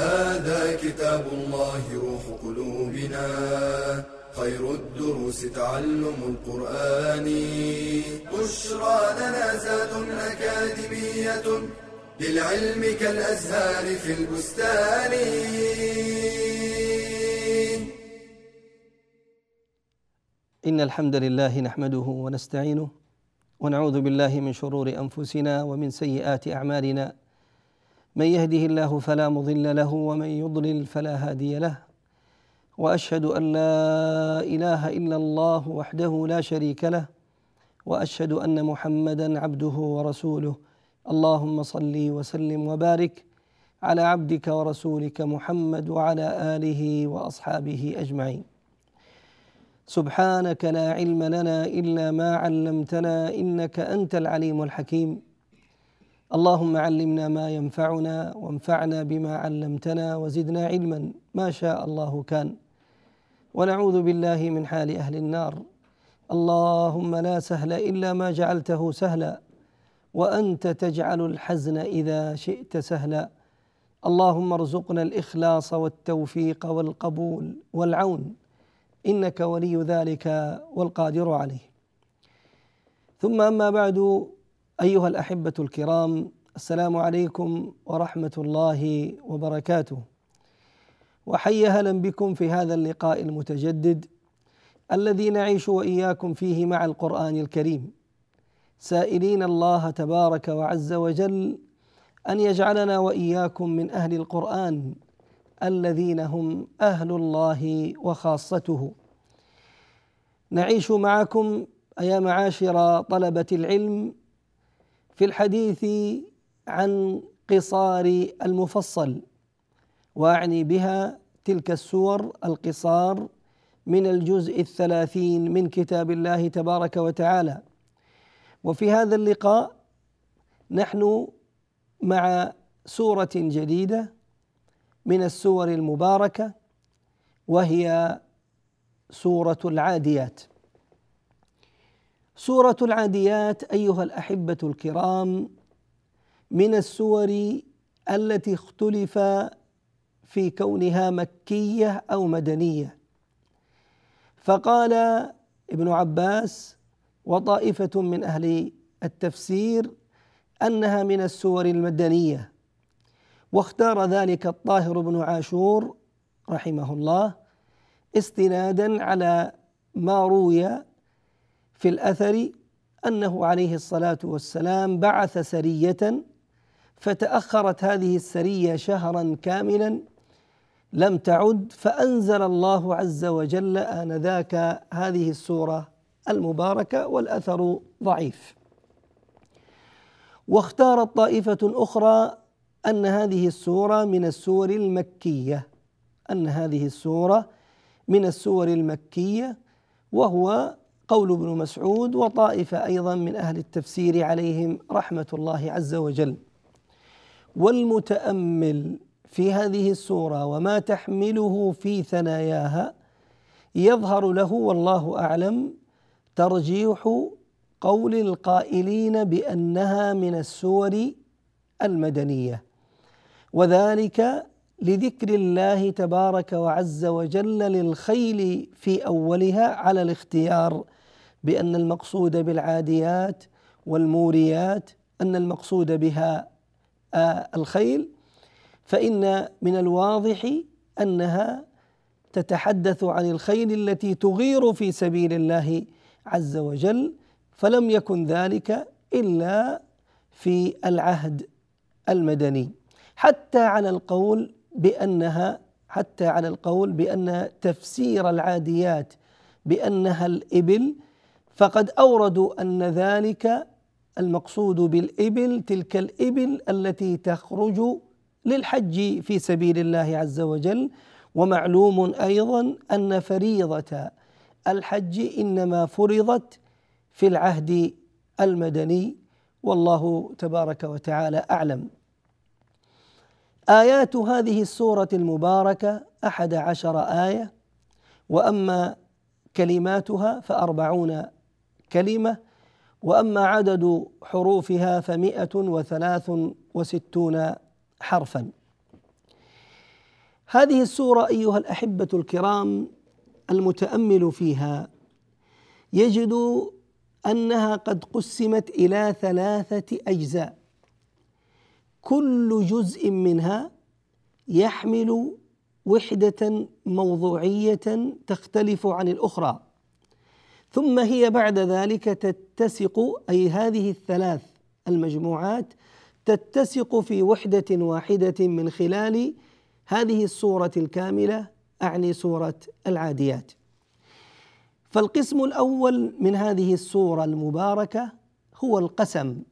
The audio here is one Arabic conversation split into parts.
هذا كتاب الله روح قلوبنا. خير الدروس تعلم القرآن. بشرى لنا زاد أكاديمية للعلم كالأزهار في البستان. إن الحمد لله نحمده ونستعينه ونعوذ بالله من شرور أنفسنا ومن سيئات أعمالنا. من يهده الله فلا مضل له ومن يضلل فلا هادي له. وأشهد أن لا إله إلا الله وحده لا شريك له. وأشهد أن محمدا عبده ورسوله. اللهم صل وسلم وبارك على عبدك ورسولك محمد وعلى آله وأصحابه أجمعين. سبحانك لا علم لنا إلا ما علمتنا إنك أنت العليم الحكيم. اللهم علمنا ما ينفعنا وانفعنا بما علمتنا وزدنا علما. ما شاء الله كان. ونعوذ بالله من حال أهل النار. اللهم لا سهل إلا ما جعلته سهلا. وأنت تجعل الحزن إذا شئت سهلا. اللهم ارزقنا الإخلاص والتوفيق والقبول والعون. إنك ولي ذلك والقادر عليه. ثم أما بعد أيها الأحبة الكرام السلام عليكم ورحمة الله وبركاته. وحي هلا بكم في هذا اللقاء المتجدد الذي نعيش وإياكم فيه مع القرآن الكريم. سائلين الله تبارك وعز وجل أن يجعلنا وإياكم من أهل القرآن الذين هم أهل الله وخاصته. نعيش معكم ايا معاشر طلبة العلم في الحديث عن قصار المفصل واعني بها تلك السور القصار من الجزء الثلاثين من كتاب الله تبارك وتعالى. وفي هذا اللقاء نحن مع سورة جديدة من السور المباركة وهي سورة العاديات. سورة العاديات أيها الأحبة الكرام من السور التي اختلف في كونها مكية أو مدنية. فقال ابن عباس وطائفة من أهل التفسير أنها من السور المدنية. واختار ذلك الطاهر بن عاشور رحمه الله استنادا على ما روي في الأثر أنه عليه الصلاة والسلام بعث سرية فتأخرت هذه السرية شهرا كاملا لم تعد فأنزل الله عز وجل آنذاك هذه السورة المباركة والأثر ضعيف. واختارت طائفة أخرى أن هذه السورة من السور المكية أن هذه السورة من السور المكية وهو قول ابن مسعود وطائفة أيضا من أهل التفسير عليهم رحمة الله عز وجل. والمتأمل في هذه السورة وما تحمله في ثناياها يظهر له والله أعلم ترجيح قول القائلين بأنها من السور المدنية. وذلك لذكر الله تبارك وعز وجل للخيل في أولها على الاختيار بأن المقصود بالعاديات والموريات أن المقصود بها آه الخيل. فإن من الواضح أنها تتحدث عن الخيل التي تغير في سبيل الله عز وجل فلم يكن ذلك إلا في العهد المدني. حتى على القول بأنها حتى على القول بأن تفسير العاديات بأنها الإبل فقد أوردوا أن ذلك المقصود بالإبل تلك الإبل التي تخرج للحج في سبيل الله عز وجل. ومعلوم أيضا أن فريضة الحج إنما فرضت في العهد المدني والله تبارك وتعالى أعلم. آيات هذه السورة المباركة أحد عشر آية وأما كلماتها فأربعون كلمة وأما عدد حروفها فمائه وثلاث وستون حرفا. هذه السورة أيها الأحبة الكرام المتأمل فيها يجد أنها قد قسمت إلى ثلاثة أجزاء. كل جزء منها يحمل وحدة موضوعية تختلف عن الأخرى. ثم هي بعد ذلك تتسق أي هذه الثلاث المجموعات تتسق في وحدة واحدة من خلال هذه الصورة الكاملة أعني سورة العاديات. فالقسم الأول من هذه السورة المباركة هو القسم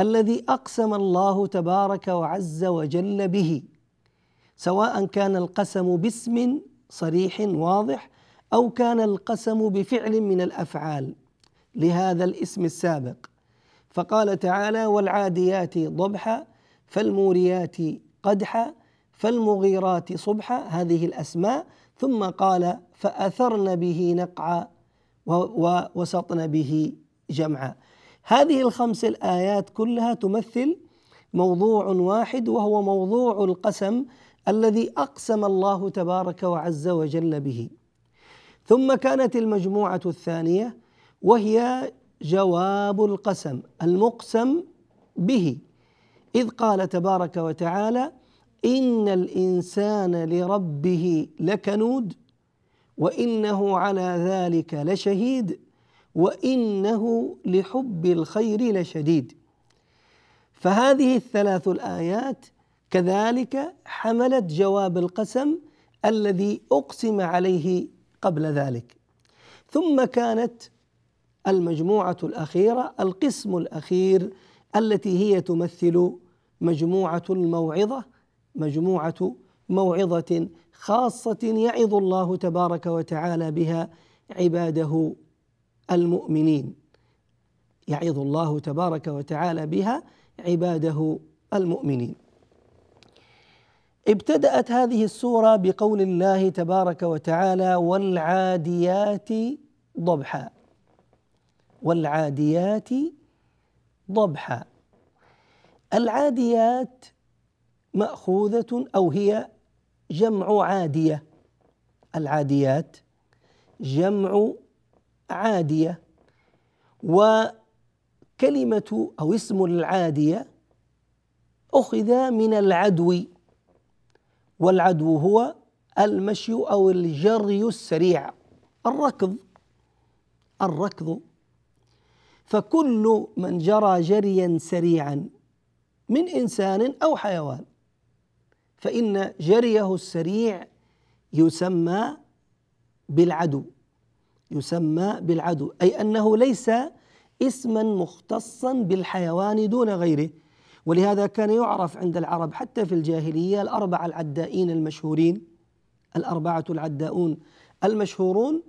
الذي أقسم الله تبارك وعز وجل به سواء كان القسم باسم صريح واضح أو كان القسم بفعل من الأفعال لهذا الاسم السابق. فقال تعالى والعاديات ضبحا فالموريات قدحا فالمغيرات صبحا. هذه الأسماء. ثم قال فأثرن به نقعا ووسطن به جمعا. هذه الخمس الآيات كلها تمثل موضوع واحد وهو موضوع القسم الذي أقسم الله تبارك وعز وجل به. ثم كانت المجموعة الثانية وهي جواب القسم المقسم به. إذ قال تبارك وتعالى إن الإنسان لربه لكنود وإنه على ذلك لشهيد وإنه لحب الخير لشديد. فهذه الثلاث الآيات كذلك حملت جواب القسم الذي أقسم عليه قبل ذلك. ثم كانت المجموعة الأخيرة القسم الأخير التي هي تمثل مجموعة الموعظة مجموعة موعظة خاصة يعظ الله تبارك وتعالى بها عباده المؤمنين. يعظ الله تبارك وتعالى بها عباده المؤمنين. ابتدأت هذه السورة بقول الله تبارك وتعالى والعاديات ضبحا. والعاديات ضبحا. العاديات مأخوذة أو هي جمع عادية. العاديات جمع عادية. وكلمة أو اسم العادية أخذ من العدو. والعدو هو المشي أو الجري السريع الركض الركض. فكل من جرى جريا سريعا من إنسان أو حيوان فإن جريه السريع يسمى بالعدو يسمى بالعدو أي أنه ليس اسما مختصا بالحيوان دون غيره. ولهذا كان يعرف عند العرب حتى في الجاهلية الأربعة العدائين المشهورين الأربعة العداؤون المشهورون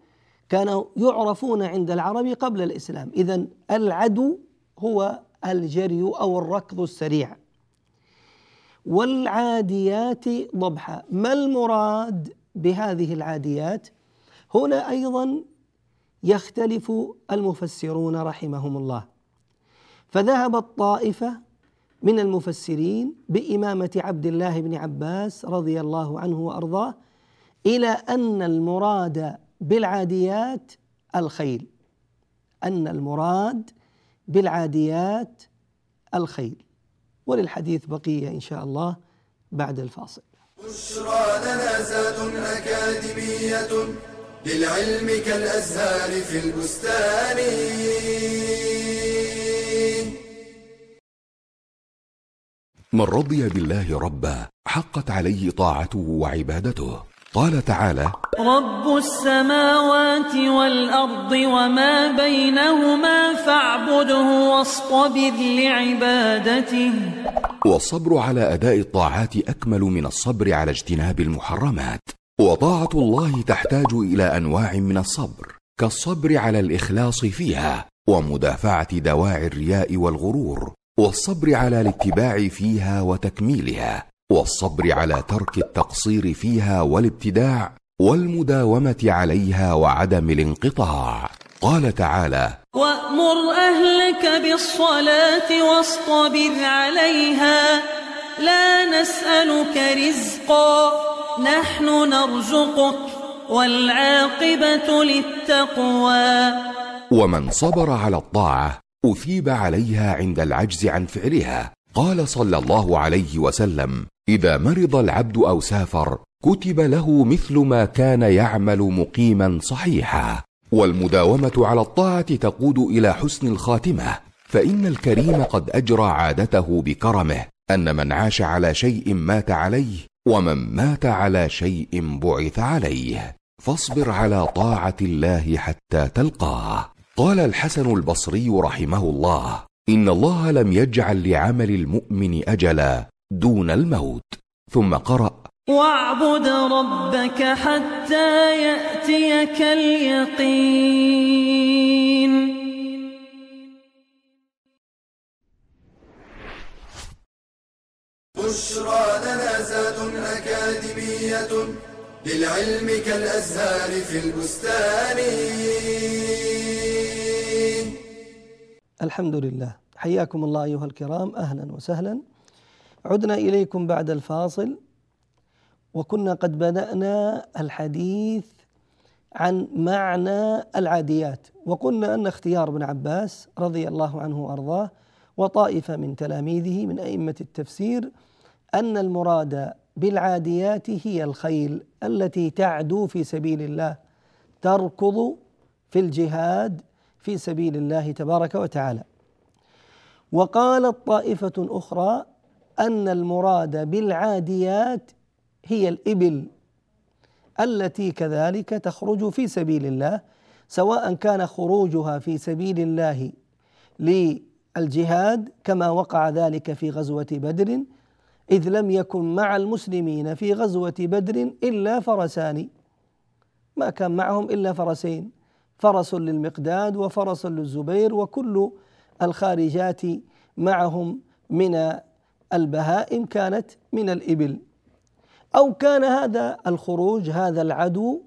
كانوا يعرفون عند العرب قبل الإسلام. إذا العدو هو الجري أو الركض السريع. والعاديات ضبحا. ما المراد بهذه العاديات؟ هنا أيضا يختلف المفسرون رحمهم الله. فذهبت طائفه من المفسرين بإمامة عبد الله بن عباس رضي الله عنه وأرضاه إلى أن المراد بالعاديات الخيل. أن المراد بالعاديات الخيل. وللحديث بقية إن شاء الله بعد الفاصل. بشرى لنا زاد أكاديمية للعلم كالأزهار في البستان. من رضي بالله ربا حقت عليه طاعته وعبادته. قال تعالى رب السماوات والأرض وما بينهما فاعبده واصطبر لعبادته. والصبر على أداء الطاعات أكمل من الصبر على اجتناب المحرمات. وطاعة الله تحتاج إلى أنواع من الصبر كالصبر على الإخلاص فيها ومدافعة دواعي الرياء والغرور والصبر على الاتباع فيها وتكميلها والصبر على ترك التقصير فيها والابتداع والمداومة عليها وعدم الانقطاع. قال تعالى وأمر أهلك بالصلاة واصطبر عليها لا نسألك رزقا نحن نرزقك والعاقبة للتقوى. ومن صبر على الطاعة أثيب عليها عند العجز عن فعلها. قال صلى الله عليه وسلم إذا مرض العبد أو سافر كتب له مثل ما كان يعمل مقيما صحيحا. والمداومة على الطاعة تقود إلى حسن الخاتمة. فإن الكريم قد أجرى عادته بكرمه أن من عاش على شيء مات عليه ومن مات على شيء بعث عليه. فاصبر على طاعة الله حتى تلقاه. قال الحسن البصري رحمه الله إن الله لم يجعل لعمل المؤمن أجلا دون الموت. ثم قرأ واعبد ربك حتى يأتيك اليقين. بشرى لنا زاد أكاديمية للعلم كالأزهار في البستان. الحمد لله حياكم الله أيها الكرام. أهلا وسهلا. عدنا إليكم بعد الفاصل. وكنا قد بدأنا الحديث عن معنى العاديات. وقلنا أن اختيار ابن عباس رضي الله عنه وأرضاه وطائفة من تلاميذه من أئمة التفسير أن المراد بالعاديات هي الخيل التي تعدو في سبيل الله تركض في الجهاد في سبيل الله تبارك وتعالى. وقالت طائفة أخرى أن المراد بالعاديات هي الإبل التي كذلك تخرج في سبيل الله سواء كان خروجها في سبيل الله للجهاد كما وقع ذلك في غزوة بدر إذ لم يكن مع المسلمين في غزوة بدر إلا فرسان. ما كان معهم إلا فرسين. فرس للمقداد وفرس للزبير وكل الخارجات معهم من البهائم كانت من الإبل. أو كان هذا الخروج هذا العدو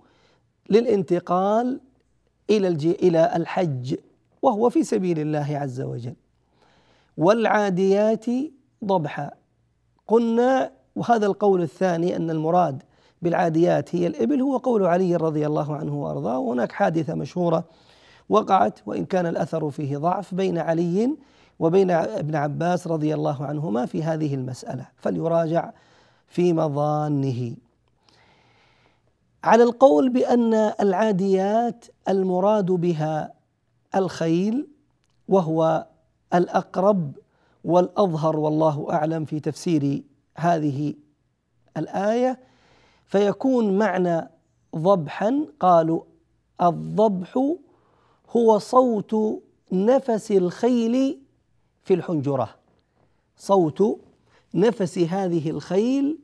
للانتقال إلى إلى الحج وهو في سبيل الله عز وجل. والعاديات ضبحا. قلنا وهذا القول الثاني أن المراد بالعاديات هي الإبل هو قول علي رضي الله عنه وأرضاه وهناك حادثة مشهورة وقعت وإن كان الأثر فيه ضعف بين علي وبين ابن عباس رضي الله عنهما في هذه المسألة. فليراجع في مظانه. على القول بأن العاديات المراد بها الخيل وهو الأقرب والأظهر والله أعلم في تفسير هذه الآية فيكون معنى ضبحا قالوا الضبح هو صوت نفس الخيل في الحنجرة. صوت نفس هذه الخيل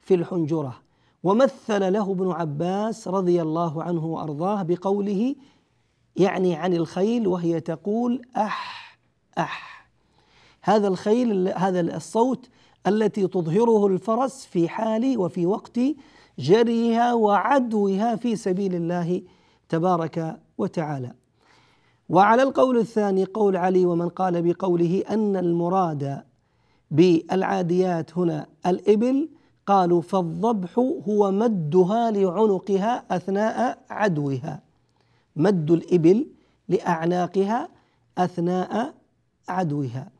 في الحنجرة. ومثل له ابن عباس رضي الله عنه وأرضاه بقوله يعني عن الخيل وهي تقول أح أح. هذا الخيل هذا الصوت التي تظهره الفرس في حال وفي وقت جريها وعدوها في سبيل الله تبارك وتعالى. وعلى القول الثاني قول علي ومن قال بقوله أن المراد بالعاديات هنا الإبل قالوا فالضبح هو مدها لعنقها أثناء عدوها. مد الإبل لأعناقها أثناء عدوها.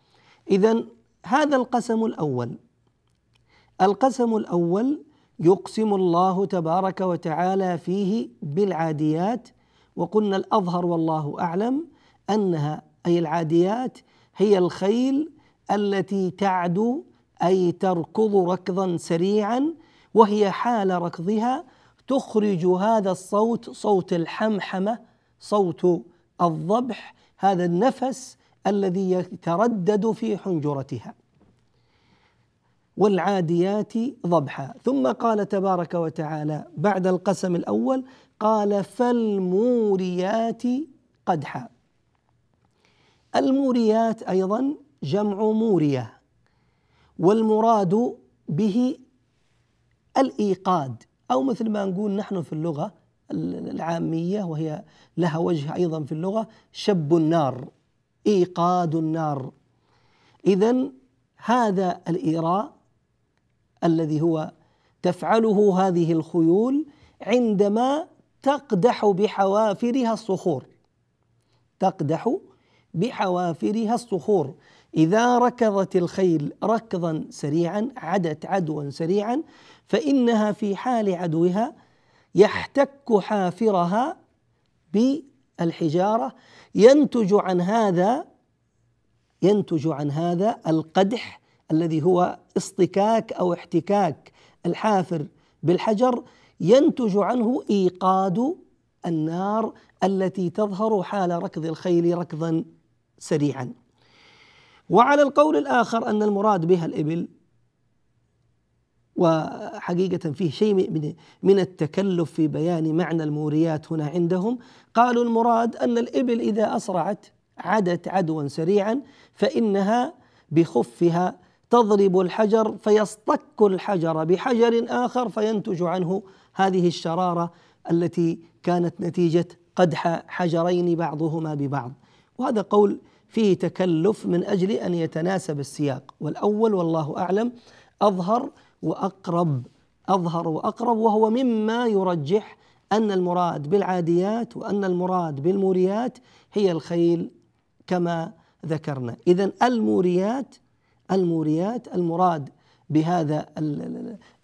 اذا هذا القسم الأول. القسم الأول يقسم الله تبارك وتعالى فيه بالعاديات وقلنا الأظهر والله أعلم أنها أي العاديات هي الخيل التي تعدو أي تركض ركضا سريعا وهي حال ركضها تخرج هذا الصوت صوت الحمحمة صوت الضبح هذا النفس الذي يتردد في حنجرتها. والعاديات ضبحا. ثم قال تبارك وتعالى بعد القسم الأول قال فالموريات قدحا. الموريات أيضا جمع مورية والمراد به الإيقاد. أو مثل ما نقول نحن في اللغة العامية وهي لها وجه أيضا في اللغة شب النار إيقاد النار. اذا هذا الإيراء الذي هو تفعله هذه الخيول عندما تقدح بحوافرها الصخور. تقدح بحوافرها الصخور. إذا ركضت الخيل ركضا سريعا عدت عدوا سريعا فإنها في حال عدوها يحتك حافرها بالحجارة. ينتج عن هذا ينتج عن هذا القدح الذي هو اصطكاك أو احتكاك. الحافر بالحجر ينتج عنه إيقاد النار التي تظهر حال ركض الخيل ركضا سريعا. وعلى القول الآخر أن المراد بها الإبل وحقيقة فيه شيء من من التكلف في بيان معنى الموريات هنا عندهم قالوا المراد أن الإبل إذا أسرعت عدت عدوا سريعا فإنها بخفها تضرب الحجر فيصطك الحجر بحجر آخر فينتج عنه هذه الشرارة التي كانت نتيجة قدح حجرين بعضهما ببعض. وهذا قول فيه تكلف من أجل أن يتناسب السياق. والأول والله أعلم أظهر وأقرب أظهر وأقرب وهو مما يرجح أن المراد بالعاديات وأن المراد بالموريات هي الخيل كما ذكرنا. اذا الموريات الموريات المراد بهذا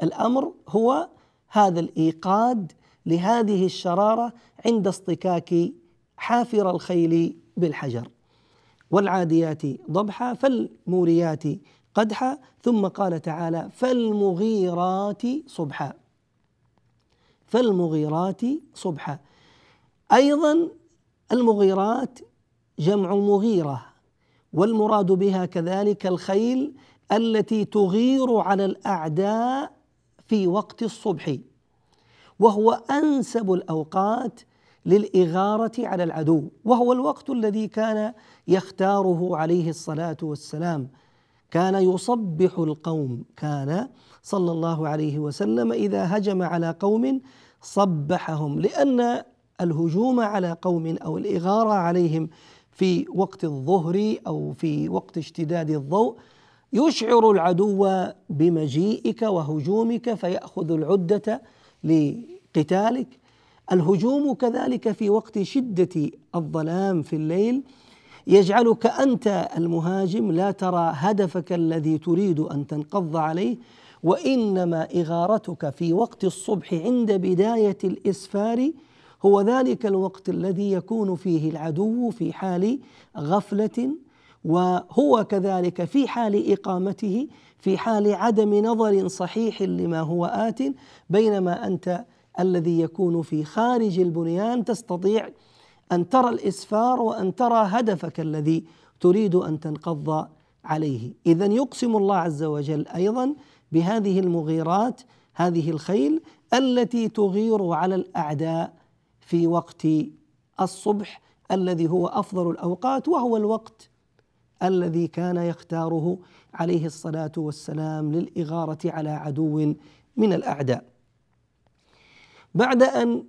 الأمر هو هذا الإيقاد لهذه الشرارة عند اصطكاك حافر الخيل بالحجر. والعاديات ضبحا فالموريات قدحا ثم قال تعالى فالمغيرات صبحا. فالمغيرات صبحا. أيضا المغيرات جمع مغيرة والمراد بها كذلك الخيل التي تغير على الأعداء في وقت الصبح وهو أنسب الأوقات للإغارة على العدو وهو الوقت الذي كان يختاره عليه الصلاة والسلام. كان يصبح القوم كان صلى الله عليه وسلم إذا هجم على قوم صبحهم لأن الهجوم على قوم أو الإغارة عليهم في وقت الظهر أو في وقت اشتداد الضوء يشعر العدو بمجيئك وهجومك فيأخذ العدة لقتالك. الهجوم كذلك في وقت شدة الظلام في الليل يجعلك أنت المهاجم لا ترى هدفك الذي تريد أن تنقض عليه وإنما إغارتك في وقت الصبح عند بداية الإسفار هو ذلك الوقت الذي يكون فيه العدو في حال غفلة وهو كذلك في حال إقامته في حال عدم نظر صحيح لما هو آت بينما أنت الذي يكون في خارج البنيان تستطيع أن ترى الإسفار وأن ترى هدفك الذي تريد أن تنقض عليه. اذا يقسم الله عز وجل أيضا بهذه المغيرات هذه الخيل التي تغير على الأعداء في وقت الصبح الذي هو أفضل الأوقات وهو الوقت الذي كان يختاره عليه الصلاة والسلام للإغارة على عدو من الأعداء. بعد أن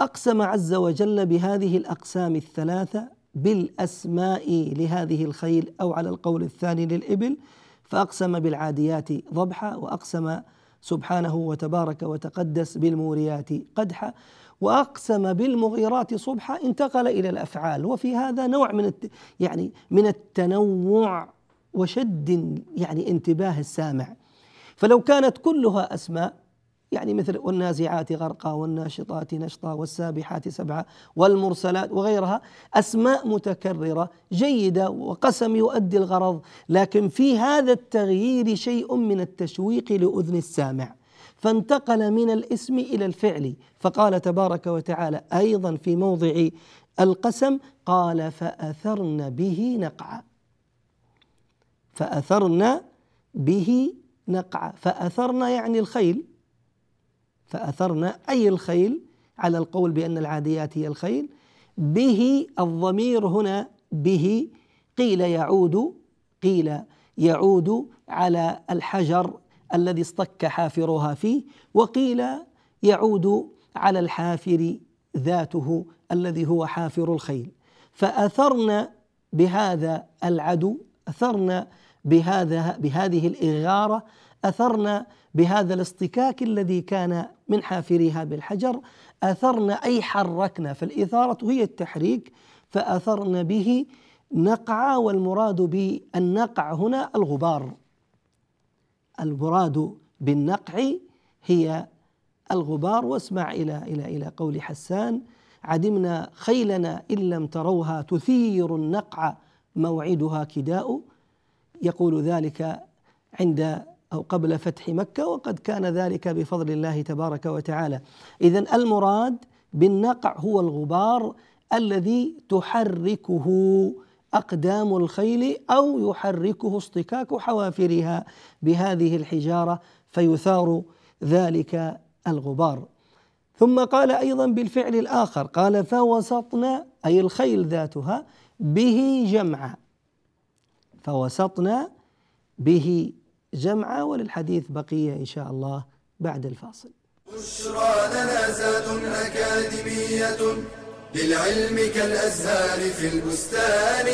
أقسم عز وجل بهذه الأقسام الثلاثة بالأسماء لهذه الخيل أو على القول الثاني للإبل فأقسم بالعاديات ضبحا وأقسم سبحانه وتبارك وتقدس بالموريات قدحا. وأقسم بالمغيرات صبحا انتقل إلى الأفعال. وفي هذا نوع من يعني من التنوع وشد يعني انتباه السامع. فلو كانت كلها أسماء يعني مثل والنازعات غرقا والناشطات نشطا والسابحات سبعا والمرسلات وغيرها أسماء متكررة جيدة وقسم يؤدي الغرض لكن في هذا التغيير شيء من التشويق لأذن السامع. فانتقل من الاسم إلى الفعل. فقال تبارك وتعالى أيضا في موضع القسم قال فأثرن به نقعا. فأثرن به نقع فأثرن يعني الخيل. فأثرن أي الخيل على القول بأن العاديات هي الخيل. به الضمير هنا به قيل يعود قيل يعود على الحجر الذي اصطك حافرها فيه وقيل يعود على الحافر ذاته الذي هو حافر الخيل. فأثرن بهذا العدو أثرن بهذا بهذه الإغارة أثرن بهذا الاصطكاك الذي كان من حافرها بالحجر أثرن أي حركنا. فالإثارة هي التحريك فأثرن به نقع والمراد بالنقع هنا الغبار. المراد بالنقع هي الغبار. واسمع إلى إلى إلى قول حسان عدمنا خيلنا إن لم تروها تثير النقع موعدها كداء. يقول ذلك عند أو قبل فتح مكة وقد كان ذلك بفضل الله تبارك وتعالى. إذا المراد بالنقع هو الغبار الذي تحركه. أقدام الخيل أو يحركه اصطكاك حوافرها بهذه الحجارة فيثار ذلك الغبار. ثم قال أيضا بالفعل الآخر قال فوسطنا أي الخيل ذاتها به جمعا فوسطنا به جمعا وللحديث بقية إن شاء الله بعد الفاصل. بشرى لنا أكاديمية للعلم كالأزهار في البستان.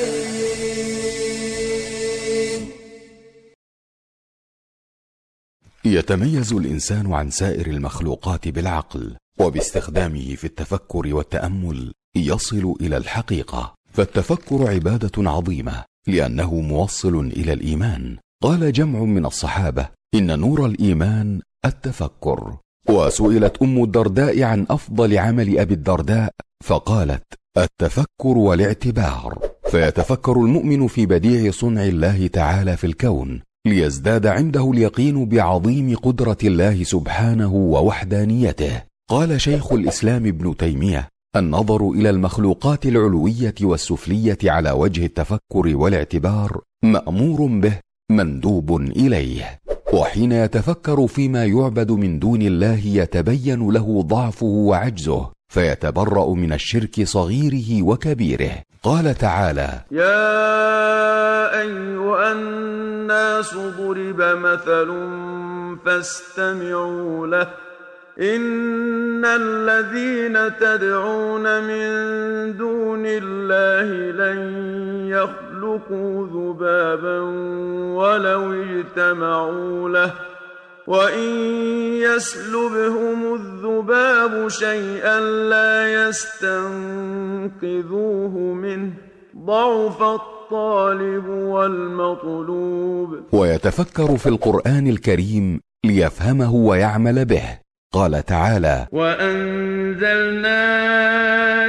يتميز الإنسان عن سائر المخلوقات بالعقل وباستخدامه في التفكر والتأمل يصل إلى الحقيقة. فالتفكر عبادة عظيمة لأنه موصل إلى الإيمان. قال جمع من الصحابة إن نور الإيمان التفكر. وسئلت أم الدرداء عن أفضل عمل أبي الدرداء فقالت التفكر والاعتبار. فيتفكر المؤمن في بديع صنع الله تعالى في الكون ليزداد عنده اليقين بعظيم قدرة الله سبحانه ووحدانيته. قال شيخ الإسلام ابن تيمية النظر إلى المخلوقات العلوية والسفلية على وجه التفكر والاعتبار مأمور به مندوب إليه. وحين يتفكر فيما يعبد من دون الله يتبين له ضعفه وعجزه فيتبرأ من الشرك صغيره وكبيره. قال تعالى يا أيها الناس ضرب مثل فاستمعوا له. إن الذين تدعون من دون الله لن يخلقوا ذبابا ولو اجتمعوا له وإن يسلبهم الذباب شيئا لا يستنقذوه منه ضعف الطالب والمطلوب. ويتفكر في القرآن الكريم ليفهمه ويعمل به. قال تعالى وأنزلنا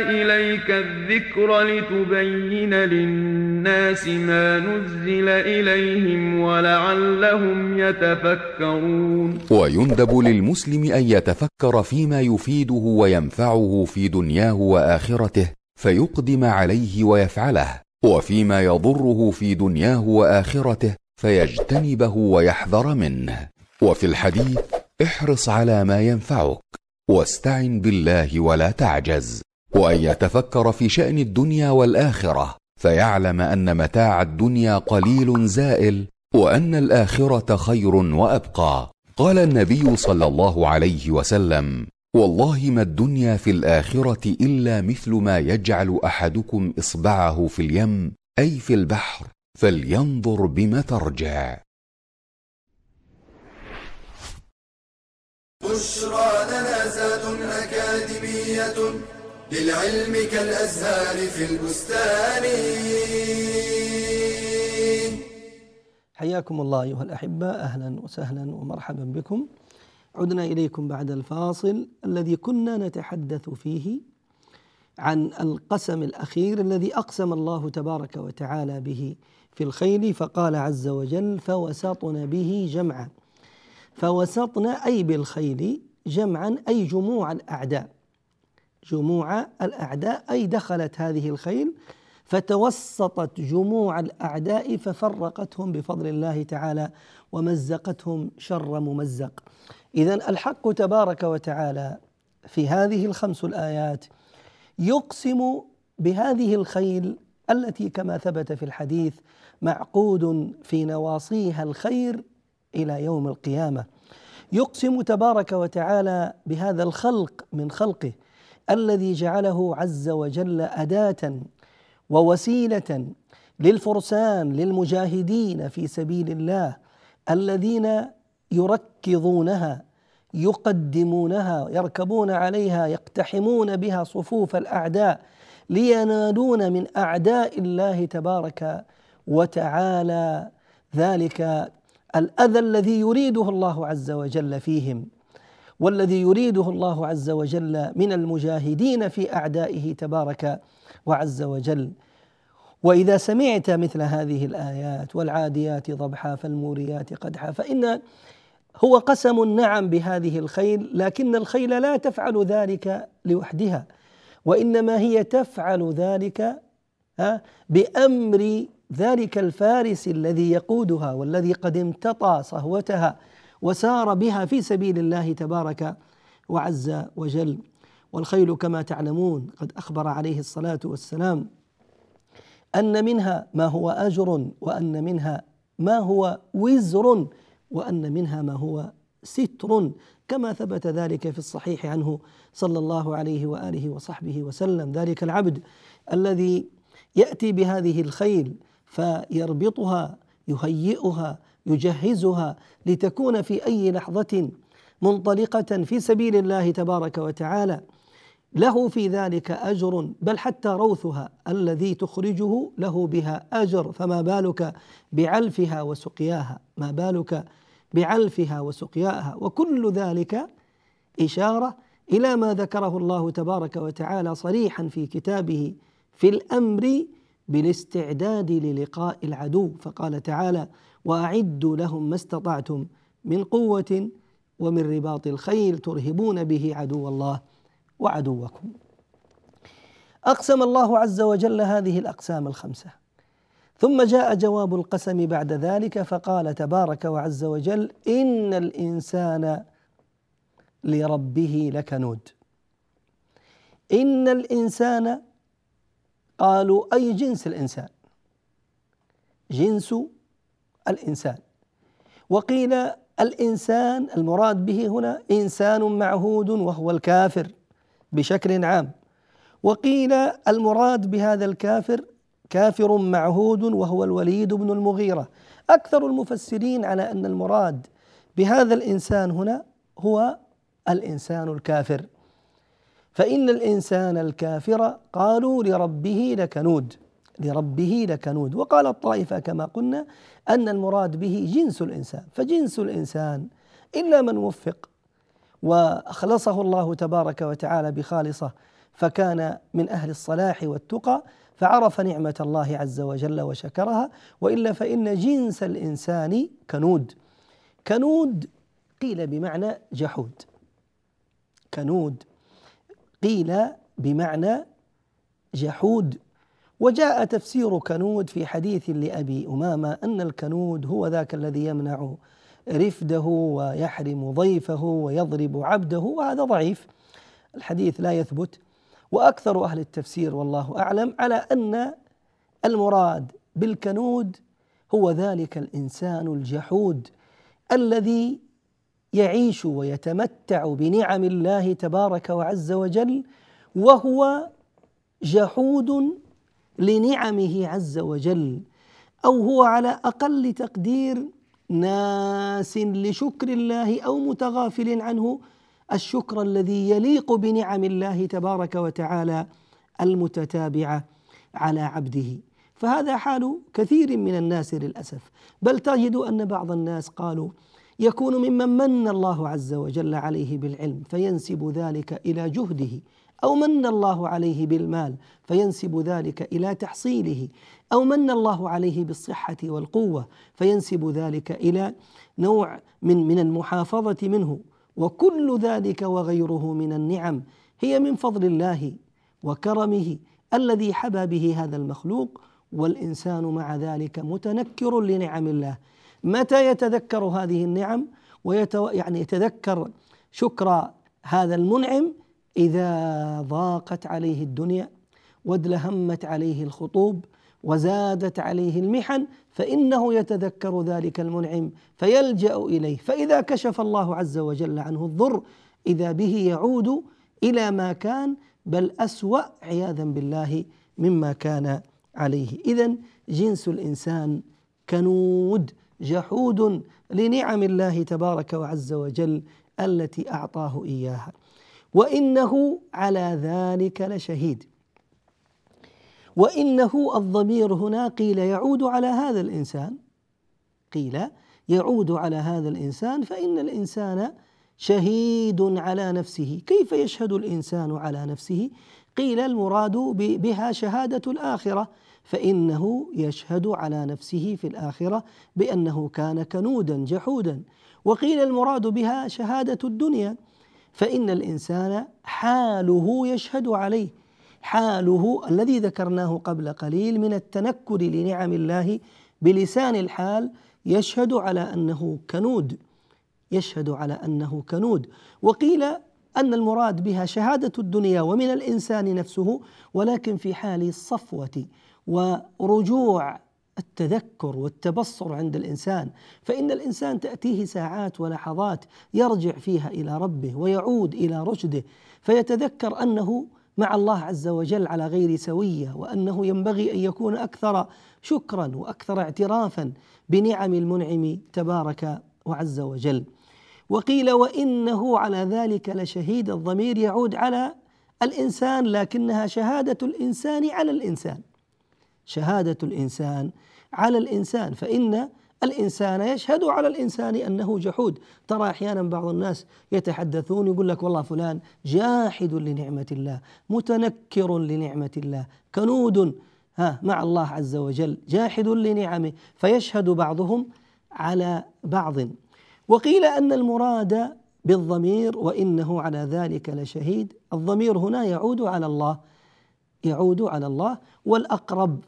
إليك الذكر لتبين للناس ما نزل إليهم ولعلهم يتفكرون. ويندب للمسلم أن يتفكر فيما يفيده وينفعه في دنياه وآخرته فيقدم عليه ويفعله وفيما يضره في دنياه وآخرته فيجتنبه ويحذر منه. وفي الحديث احرص على ما ينفعك واستعن بالله ولا تعجز. وأن يتفكر في شأن الدنيا والآخرة فيعلم أن متاع الدنيا قليل زائل وأن الآخرة خير وأبقى. قال النبي صلى الله عليه وسلم والله ما الدنيا في الآخرة إلا مثل ما يجعل أحدكم إصبعه في اليم أي في البحر فلينظر بم ترجع. بشرى لنا زاد أكاديمية للعلم كالأزهار في البستان. حياكم الله أيها الأحبة أهلا وسهلا ومرحبا بكم. عدنا إليكم بعد الفاصل الذي كنا نتحدث فيه عن القسم الأخير الذي أقسم الله تبارك وتعالى به في الخيل فقال عز وجل فوسطن به جمعا. فوسطنا أي بالخيل جمعا أي جموع الأعداء. جموع الأعداء أي دخلت هذه الخيل فتوسطت جموع الأعداء ففرقتهم بفضل الله تعالى ومزقتهم شر ممزق. اذا الحق تبارك وتعالى في هذه الخمس الآيات يقسم بهذه الخيل التي كما ثبت في الحديث معقود في نواصيها الخير إلى يوم القيامة. يقسم تبارك وتعالى بهذا الخلق من خلقه الذي جعله عز وجل أداة ووسيلة للفرسان للمجاهدين في سبيل الله الذين يركضونها يقدمونها يركبون عليها يقتحمون بها صفوف الأعداء لينالون من أعداء الله تبارك وتعالى. ذلك الأذى الذي يريده الله عز وجل فيهم والذي يريده الله عز وجل من المجاهدين في أعدائه تبارك وعز وجل. وإذا سمعت مثل هذه الآيات والعاديات ضبحا فالموريات قدحا فإن هو قسم نعم بهذه الخيل لكن الخيل لا تفعل ذلك لوحدها وإنما هي تفعل ذلك بأمر ذلك الفارس الذي يقودها والذي قد امتطى صهوتها وسار بها في سبيل الله تبارك وعز وجل. والخيل كما تعلمون قد أخبر عليه الصلاة والسلام أن منها ما هو أجر وأن منها ما هو وزر وأن منها ما هو ستر كما ثبت ذلك في الصحيح عنه صلى الله عليه وآله وصحبه وسلم. ذلك العبد الذي يأتي بهذه الخيل فيربطها يهيئها يجهزها لتكون في أي لحظة منطلقة في سبيل الله تبارك وتعالى. له في ذلك أجر بل حتى روثها الذي تخرجه له بها أجر. فما بالك بعلفها وسقياها؟ ما بالك بعلفها وسقياها؟ وكل ذلك إشارة إلى ما ذكره الله تبارك وتعالى صريحا في كتابه في الأمر بالاستعداد للقاء العدو. فقال تعالى وأعدوا لهم ما استطعتم من قوة ومن رباط الخيل ترهبون به عدو الله وعدوكم. أقسم الله عز وجل هذه الأقسام الخمسة. ثم جاء جواب القسم بعد ذلك فقال تبارك وعز وجل إن الإنسان لربه لكنود. إن الإنسان قالوا أي جنس الإنسان؟ جنس الإنسان. وقيل الإنسان المراد به هنا إنسان معهود وهو الكافر بشكل عام. وقيل المراد بهذا الكافر كافر معهود وهو الوليد بن المغيرة. أكثر المفسرين على أن المراد بهذا الإنسان هنا هو الإنسان الكافر. فإن الإنسان الكافر قالوا لربه لكنود لربه لكنود وقال الطائفة كما قلنا أن المراد به جنس الإنسان. فجنس الإنسان إلا من وفق وأخلصه الله تبارك وتعالى بخالصه فكان من أهل الصلاح والتقى فعرف نعمة الله عز وجل وشكرها. وإلا فإن جنس الإنسان كنود. كنود قيل بمعنى جحود. كنود قيل بمعنى جحود. وجاء تفسير كنود في حديث لأبي أمامة أن الكنود هو ذاك الذي يمنع رفده ويحرم ضيفه ويضرب عبده وهذا ضعيف. الحديث لا يثبت. وأكثر أهل التفسير والله أعلم على أن المراد بالكنود هو ذلك الإنسان الجحود الذي يعيش ويتمتع بنعم الله تبارك وعز وجل وهو جحود لنعمه عز وجل أو هو على أقل تقدير ناس لشكر الله أو متغافل عنه الشكر الذي يليق بنعم الله تبارك وتعالى المتتابعة على عبده. فهذا حال كثير من الناس للأسف. بل تجد أن بعض الناس قالوا يكون ممن من الله عز وجل عليه بالعلم فينسب ذلك إلى جهده أو من الله عليه بالمال فينسب ذلك إلى تحصيله أو من الله عليه بالصحة والقوة فينسب ذلك إلى نوع من من المحافظة منه. وكل ذلك وغيره من النعم هي من فضل الله وكرمه الذي حبى به هذا المخلوق والإنسان مع ذلك متنكر لنعم الله. متى يتذكر هذه النعم ويتو يعني يتذكر شكر هذا المنعم إذا ضاقت عليه الدنيا وادلهمت عليه الخطوب وزادت عليه المحن فإنه يتذكر ذلك المنعم فيلجأ إليه. فإذا كشف الله عز وجل عنه الضر إذا به يعود إلى ما كان بل أسوأ عياذا بالله مما كان عليه. إذا جنس الإنسان كنود. جحود لنعم الله تبارك وعز وجل التي أعطاه إياها. وإنه على ذلك لشهيد. وإنه الضمير هنا قيل يعود على هذا الإنسان. قيل يعود على هذا الإنسان فإن الإنسان شهيد على نفسه. كيف يشهد الإنسان على نفسه؟ قيل المراد بها شهادة الآخرة. فإنه يشهد على نفسه في الآخرة بأنه كان كنودا جحودا. وقيل المراد بها شهادة الدنيا. فإن الإنسان حاله يشهد عليه. حاله الذي ذكرناه قبل قليل من التنكر لنعم الله بلسان الحال يشهد على أنه كنود. يشهد على أنه كنود. وقيل أن المراد بها شهادة الدنيا ومن الإنسان نفسه ولكن في حال الصفوة. ورجوع التذكر والتبصر عند الإنسان فإن الإنسان تأتيه ساعات ولحظات يرجع فيها إلى ربه ويعود إلى رشده فيتذكر أنه مع الله عز وجل على غير سوية وأنه ينبغي أن يكون أكثر شكرا وأكثر اعترافا بنعم المنعم تبارك وعز وجل. وقيل وإنه على ذلك لشهيد الضمير يعود على الإنسان لكنها شهادة الإنسان على الإنسان. شهادة الإنسان على الإنسان فإن الإنسان يشهد على الإنسان أنه جحود. ترى أحيانا بعض الناس يتحدثون يقول لك والله فلان جاحد لنعمة الله متنكر لنعمة الله كنود ها مع الله عز وجل جاحد لنعمه فيشهد بعضهم على بعض. وقيل أن المراد بالضمير وإنه على ذلك لشهيد الضمير هنا يعود على الله يعود على الله والأقرب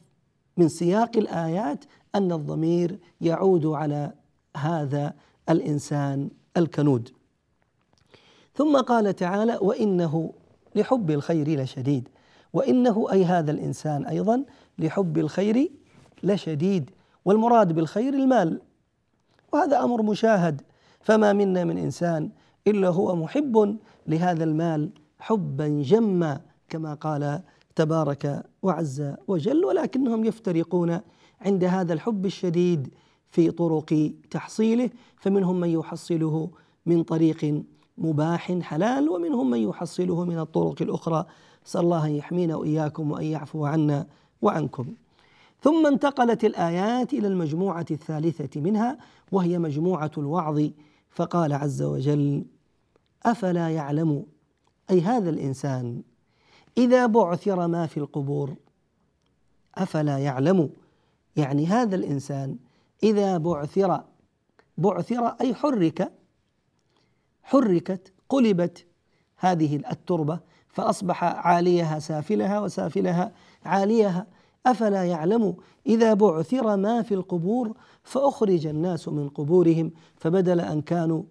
من سياق الآيات أن الضمير يعود على هذا الإنسان الكنود. ثم قال تعالى وإنه لحب الخير لشديد. وإنه أي هذا الإنسان أيضا لحب الخير لشديد. والمراد بالخير المال. وهذا أمر مشاهد. فما منا من إنسان إلا هو محب لهذا المال حبا جما كما قال تبارك وعز وجل ولكنهم يفترقون عند هذا الحب الشديد في طرق تحصيله. فمنهم من يحصله من طريق مباح حلال ومنهم من يحصله من الطرق الأخرى. نسأل الله أن يحمينا وإياكم وأن يعفو عنا وعنكم. ثم انتقلت الآيات إلى المجموعة الثالثة منها وهي مجموعة الوعظ. فقال عز وجل أفلا يعلم أي هذا الإنسان إذا بعثر ما في القبور أفلا يعلم؟ يعني هذا الإنسان إذا بعثر بعثر أي حرك حركت قلبت هذه التربة فأصبح عاليها سافلها وسافلها عاليها أفلا يعلم؟ إذا بعثر ما في القبور فأخرج الناس من قبورهم فبدل أن كانوا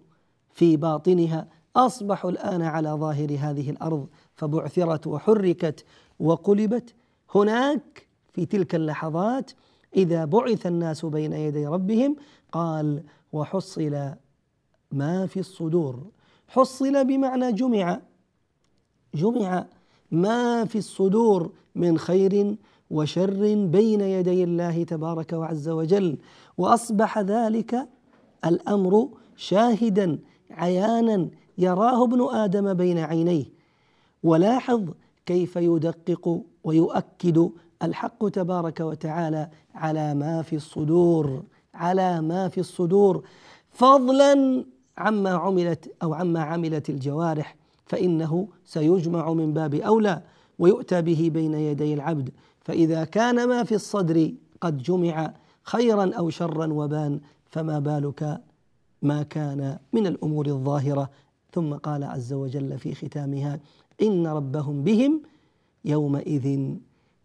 في باطنها أصبحوا الآن على ظاهر هذه الأرض. فبعثرت وحركت وقلبت. هناك في تلك اللحظات إذا بعث الناس بين يدي ربهم قال وحصل ما في الصدور. حصل بمعنى جمع. جمع ما في الصدور من خير وشر بين يدي الله تبارك وعز وجل. وأصبح ذلك الأمر شاهدا عيانا يراه ابن آدم بين عينيه. ولاحظ كيف يدقق ويؤكد الحق تبارك وتعالى على ما في الصدور على ما في الصدور. فضلا عما عملت أو عما عملت الجوارح فإنه سيجمع من باب أولى ويؤتى به بين يدي العبد. فإذا كان ما في الصدر قد جمع خيرا أو شرا وبان فما بالك ما كان من الأمور الظاهرة؟ ثم قال عز وجل في ختامها إن ربهم بهم يومئذ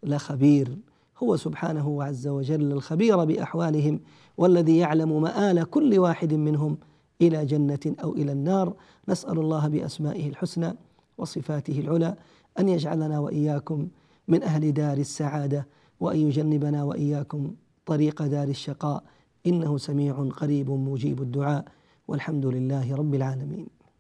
لخبير. هو سبحانه عز وجل الخبير بأحوالهم والذي يعلم مآل كل واحد منهم إلى جنة أو إلى النار. نسأل الله بأسمائه الحسنى وصفاته العلى أن يجعلنا وإياكم من أهل دار السعادة وأن يجنبنا وإياكم طريق دار الشقاء. إنه سميع قريب مجيب الدعاء. والحمد لله رب العالمين.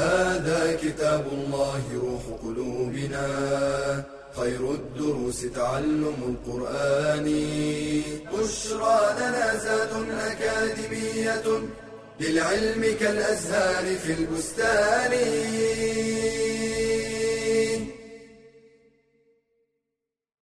هذا كتاب الله روح قلوبنا. خير الدروس تعلم القرآن. بشرى لنا زاد أكاديمية للعلم كالأزهار في البستان.